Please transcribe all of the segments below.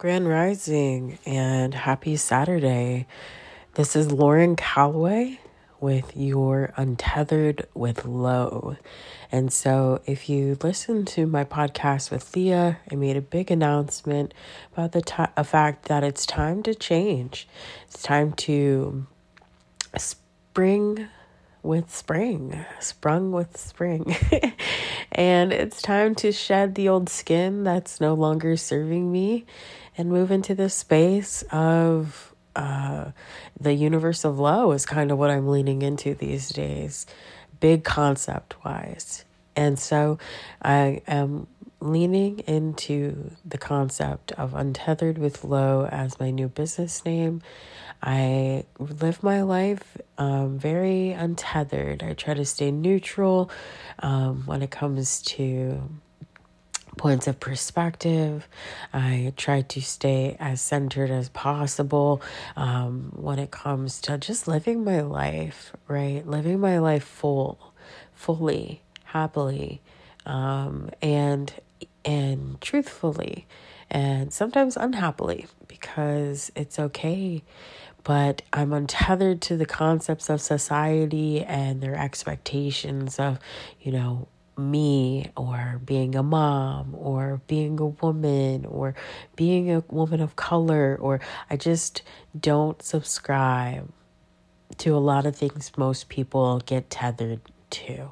Grand Rising and happy Saturday. This is Lauren Calloway with your Untethered with Lo. And so, if you listen to my podcast with Leah, I made a big announcement about the t- a fact that it's time to change. It's time to spring with spring, sprung with spring. and it's time to shed the old skin that's no longer serving me and move into the space of uh, the universe of Lo, is kind of what I'm leaning into these days, big concept wise. And so I am leaning into the concept of untethered with Lo as my new business name. I live my life um, very untethered. I try to stay neutral um, when it comes to points of perspective. I try to stay as centered as possible um, when it comes to just living my life, right? Living my life full, fully, happily, um, and and truthfully, and sometimes unhappily because it's okay but I'm untethered to the concepts of society and their expectations of, you know, me or being a mom or being a woman or being a woman of color or I just don't subscribe to a lot of things most people get tethered to.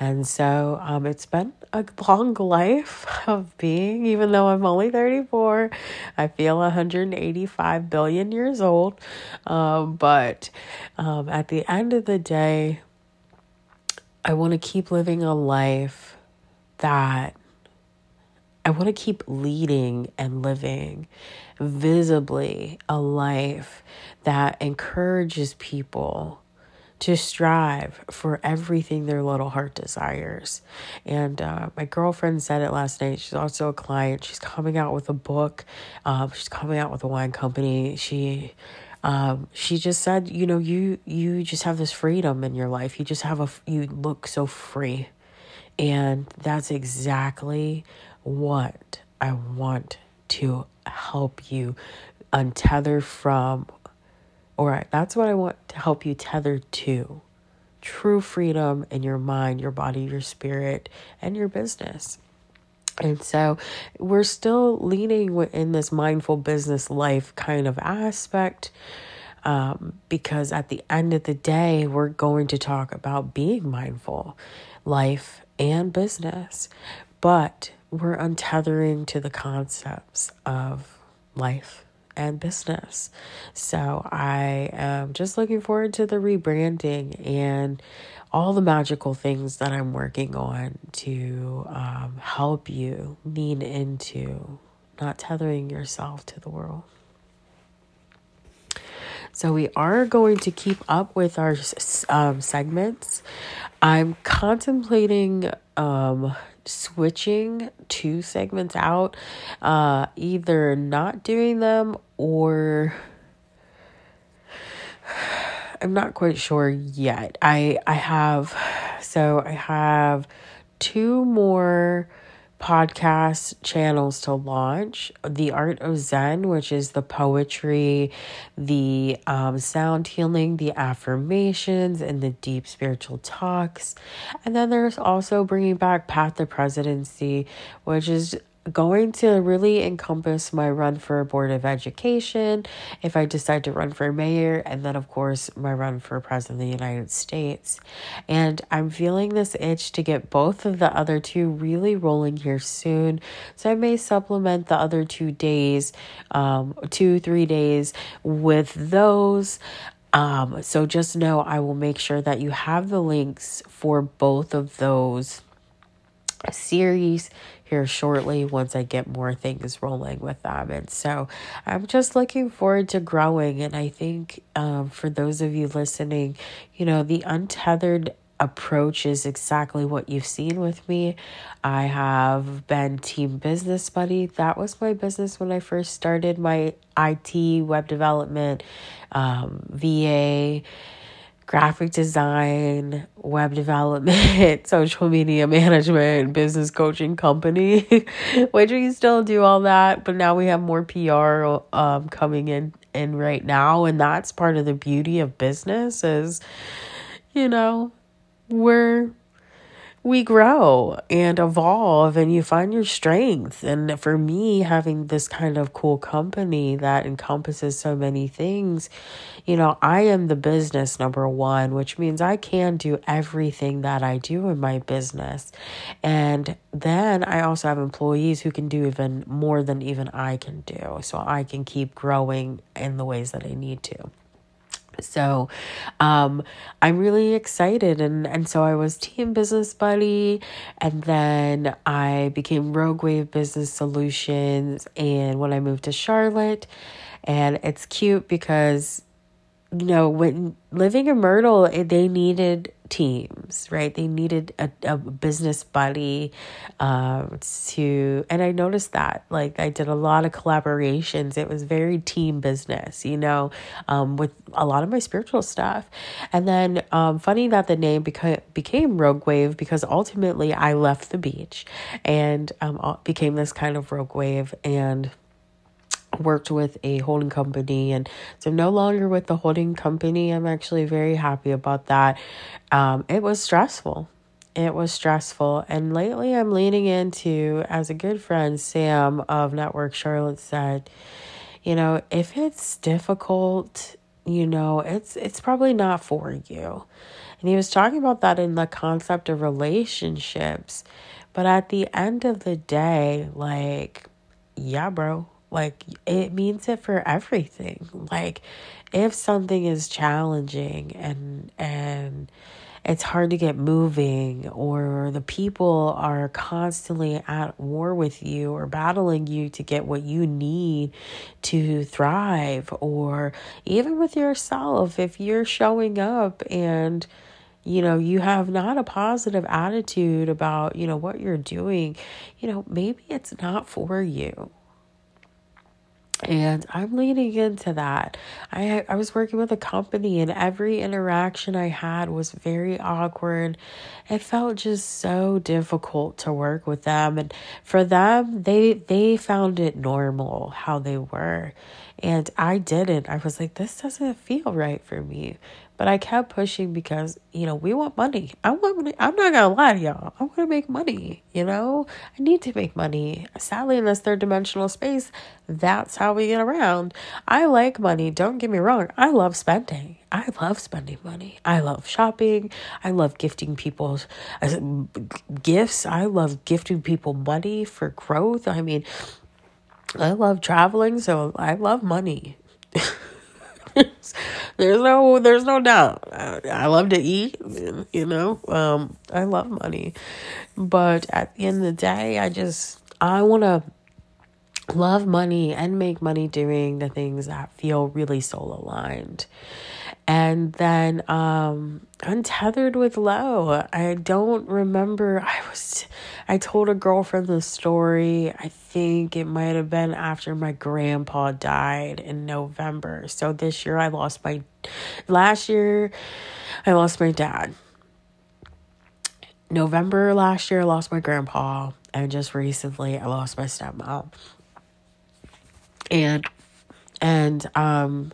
And so um, it's been a long life of being, even though I'm only 34. I feel 185 billion years old. Um, but um, at the end of the day, I want to keep living a life that I want to keep leading and living visibly a life that encourages people to strive for everything their little heart desires. And uh, my girlfriend said it last night. She's also a client. She's coming out with a book. Um, she's coming out with a wine company. She um, she just said, you know, you you just have this freedom in your life. You just have a you look so free, and that's exactly what I want to help you untether from all right, that's what I want to help you tether to true freedom in your mind, your body, your spirit, and your business. And so we're still leaning in this mindful business life kind of aspect um, because at the end of the day, we're going to talk about being mindful, life and business. But we're untethering to the concepts of life and business. So I am just looking forward to the rebranding and all the magical things that I'm working on to um, help you lean into not tethering yourself to the world. So, we are going to keep up with our um, segments. I'm contemplating um, switching two segments out, uh, either not doing them or I'm not quite sure yet. I I have so I have two more podcast channels to launch. The art of zen which is the poetry the um, sound healing the affirmations and the deep spiritual talks. And then there's also bringing back path to presidency which is going to really encompass my run for Board of Education, if I decide to run for mayor, and then, of course, my run for President of the United States. And I'm feeling this itch to get both of the other two really rolling here soon. So I may supplement the other two days, um, two, three days with those. Um, so just know I will make sure that you have the links for both of those series here shortly once I get more things rolling with them. And so I'm just looking forward to growing. And I think um, for those of you listening, you know, the untethered approach is exactly what you've seen with me. I have been team business buddy. That was my business when I first started my IT, web development, um, VA graphic design, web development, social media management, business coaching company, which we still do all that, but now we have more PR um, coming in in right now, and that's part of the beauty of business is, you know, we're we grow and evolve and you find your strength. And for me, having this kind of cool company that encompasses so many things, you know, I am the business number one, which means I can do everything that I do in my business. And then I also have employees who can do even more than even I can do. So I can keep growing in the ways that I need to. So um, I'm really excited. And, and so I was Team Business Buddy, and then I became Rogue Wave Business Solutions. And when I moved to Charlotte, and it's cute because you know, when living in Myrtle, they needed teams, right? They needed a, a business buddy um, to, and I noticed that. Like, I did a lot of collaborations. It was very team business, you know, um, with a lot of my spiritual stuff. And then, um, funny that the name beca- became Rogue Wave because ultimately I left the beach and um, became this kind of Rogue Wave. And worked with a holding company and so no longer with the holding company. I'm actually very happy about that. Um, it was stressful. It was stressful. And lately i'm leaning into as a good friend sam of network charlotte said you know if it's difficult you know it's it's probably not for you. And he was talking about that in the concept of relationships. But at the end of the day like yeah bro like it means it for everything. Like if something is challenging and and it's hard to get moving or the people are constantly at war with you or battling you to get what you need to thrive or even with yourself if you're showing up and you know you have not a positive attitude about you know what you're doing you know maybe it's not for you and I'm leaning into that. I I was working with a company and every interaction I had was very awkward. It felt just so difficult to work with them and for them they they found it normal how they were. And I didn't. I was like this doesn't feel right for me. But I kept pushing because, you know, we want money. I want money. I'm not to lie to y'all. I want to make money, you know? I need to make money. Sadly, in this third dimensional space, that's how we get around. I like money. Don't get me wrong. I love spending. I love spending money. I love shopping. I love gifting people gifts. I love gifting people money for growth. I mean, I love traveling, so I love money. There's no there's no doubt. I, I love to eat, you know. Um, I love money, but at the end of the day, I just I want to love money and make money doing the things that feel really soul aligned. And then um untethered with Lo. I don't remember I was I told a girlfriend the story. I think it might have been after my grandpa died in November. So this year I lost my last year I lost my dad. November last year I lost my grandpa and just recently I lost my stepmom and and um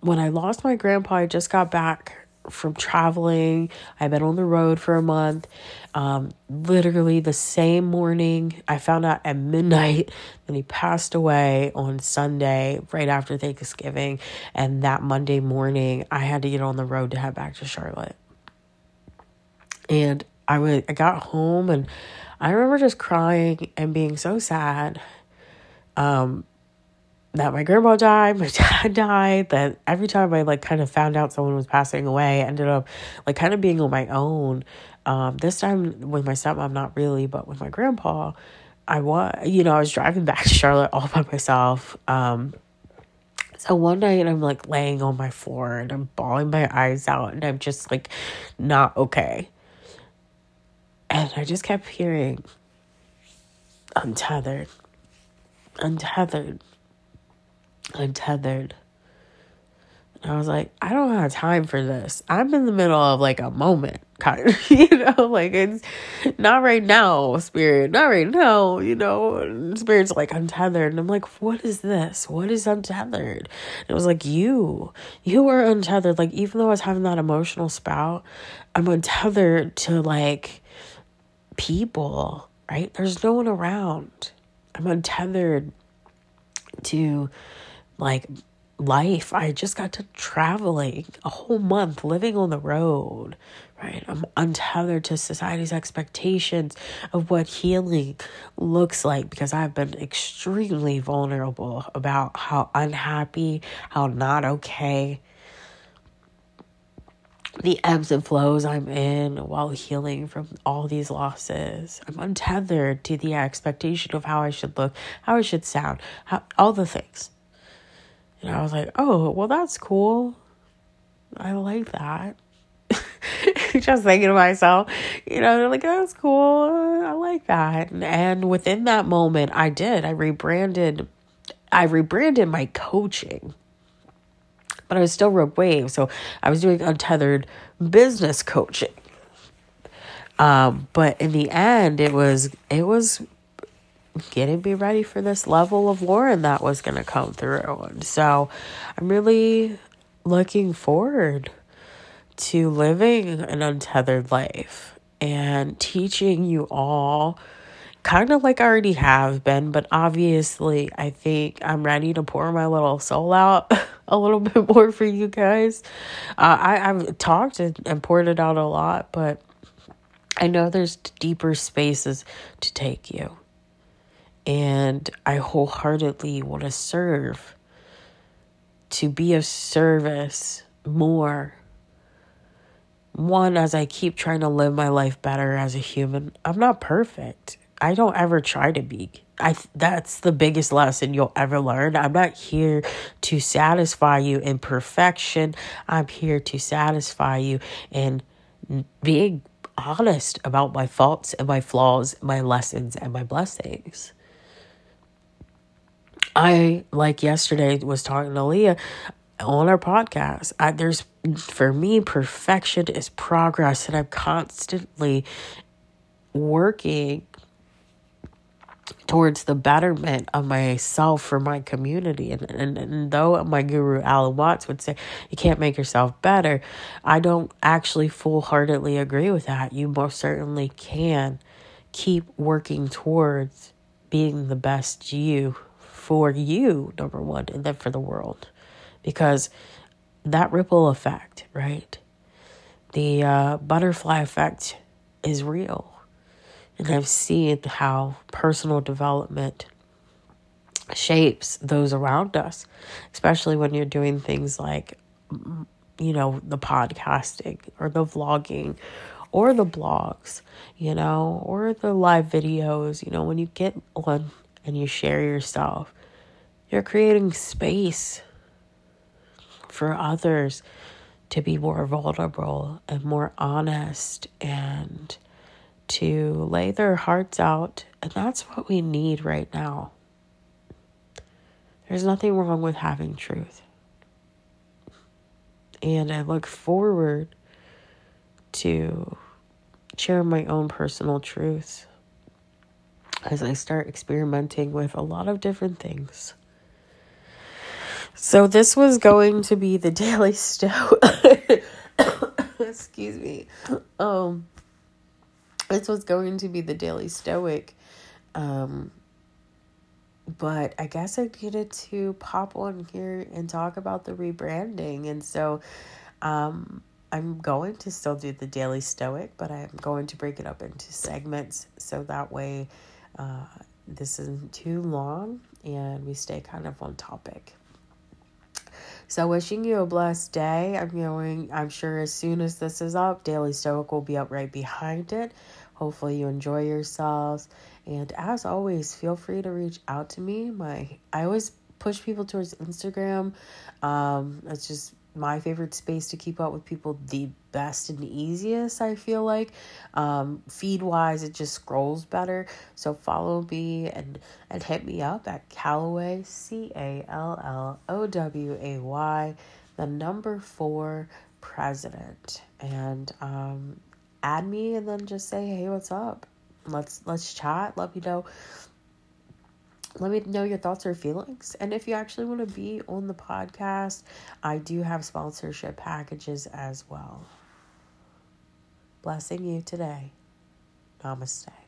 when I lost my grandpa, I just got back from traveling. I've been on the road for a month. Um, literally the same morning, I found out at midnight that he passed away on Sunday, right after Thanksgiving. And that Monday morning, I had to get on the road to head back to Charlotte. And I went, I got home and I remember just crying and being so sad. Um, that my grandma died, my dad died, that every time I like kind of found out someone was passing away, I ended up like kind of being on my own. Um, this time with my stepmom, not really, but with my grandpa, I was, you know, I was driving back to Charlotte all by myself. Um, so one night I'm like laying on my floor and I'm bawling my eyes out and I'm just like not okay. And I just kept hearing untethered, untethered untethered, And I was like, I don't have time for this. I'm in the middle of like a moment, kind of, you know, like it's not right now, spirit, not right now, you know. Spirit's like untethered. And I'm like, what is this? What is untethered? And it was like, you, you are untethered. Like, even though I was having that emotional spout, I'm untethered to like people, right? There's no one around. I'm untethered to like life. I just got to traveling a whole month, living on the road, right? I'm untethered to society's expectations of what healing looks like because I've been extremely vulnerable about how unhappy, how not okay the ebbs and flows I'm in while healing from all these losses. I'm untethered to the expectation of how I should look, how I should sound, how, all the things. And I was like, oh, well, that's cool. I like that. Just thinking to myself, you know, they're like, that's cool. I like that. And, within that moment, I did. I rebranded. I rebranded my coaching but I was still Rogue Wave. So I was doing untethered business coaching. Um, but in the end, it was it was getting me ready for this level of Lauren that was going to come through. And so I'm really looking forward to living an untethered life and teaching you all kind of like I already have been, but obviously I think I'm ready to pour my little soul out a little bit more for you guys. Uh, I, I've talked and, and poured it out a lot, but I know there's deeper spaces to take you. And I wholeheartedly want to serve, to be of service more. One, as I keep trying to live my life better as a human, I'm not perfect. I don't ever try to be. I that's the biggest lesson you'll ever learn. I'm not here to satisfy you in perfection. I'm here to satisfy you in being honest about my faults and my flaws, my lessons and my blessings. I like yesterday was talking to Leah on our podcast. I, there's for me perfection is progress and I'm constantly working towards the betterment of myself for my community. And, and, and though my guru Alan Watts would say you can't make yourself better, I don't actually full heartedly agree with that. You most certainly can keep working towards being the best you for you, number one, and then for the world. Because that ripple effect, right? The uh, butterfly effect is real and I've seen how personal development shapes those around us, especially when you're doing things like, you know, the podcasting or the vlogging or the blogs, you know, or the live videos. You know, when you get on and you share yourself, you're creating space for others to be more vulnerable and more honest and to lay their hearts out, and that's what we need right now. There's nothing wrong with having truth. And I look forward to share my own personal truths as I start experimenting with a lot of different things. So this was going to be the daily stow. Excuse me. Um this was going to be the Daily Stoic. Um, but I guess I needed to pop on here and talk about the rebranding. And so um, I'm going to still do the Daily Stoic, but I'm going to break it up into segments so that way uh, this isn't too long and we stay kind of on topic. So wishing you a blessed day. I'm going, I'm sure as soon as this is up, Daily Stoic will be up right behind it. Hopefully you enjoy yourselves. And as always, feel free to reach out to me. My I always push people towards Instagram. Um, it's just my favorite space to keep up with people the best and easiest i feel like um, feed wise it just scrolls better so follow me and and hit me up at calloway c-a-l-l-o-w-a-y the number four president. And um, add me and then just say, hey, what's up? Let's let's chat. Let me know let me know your thoughts or feelings. And if you actually want to be on the podcast, I do have sponsorship packages as well. Blessing you today. Namaste.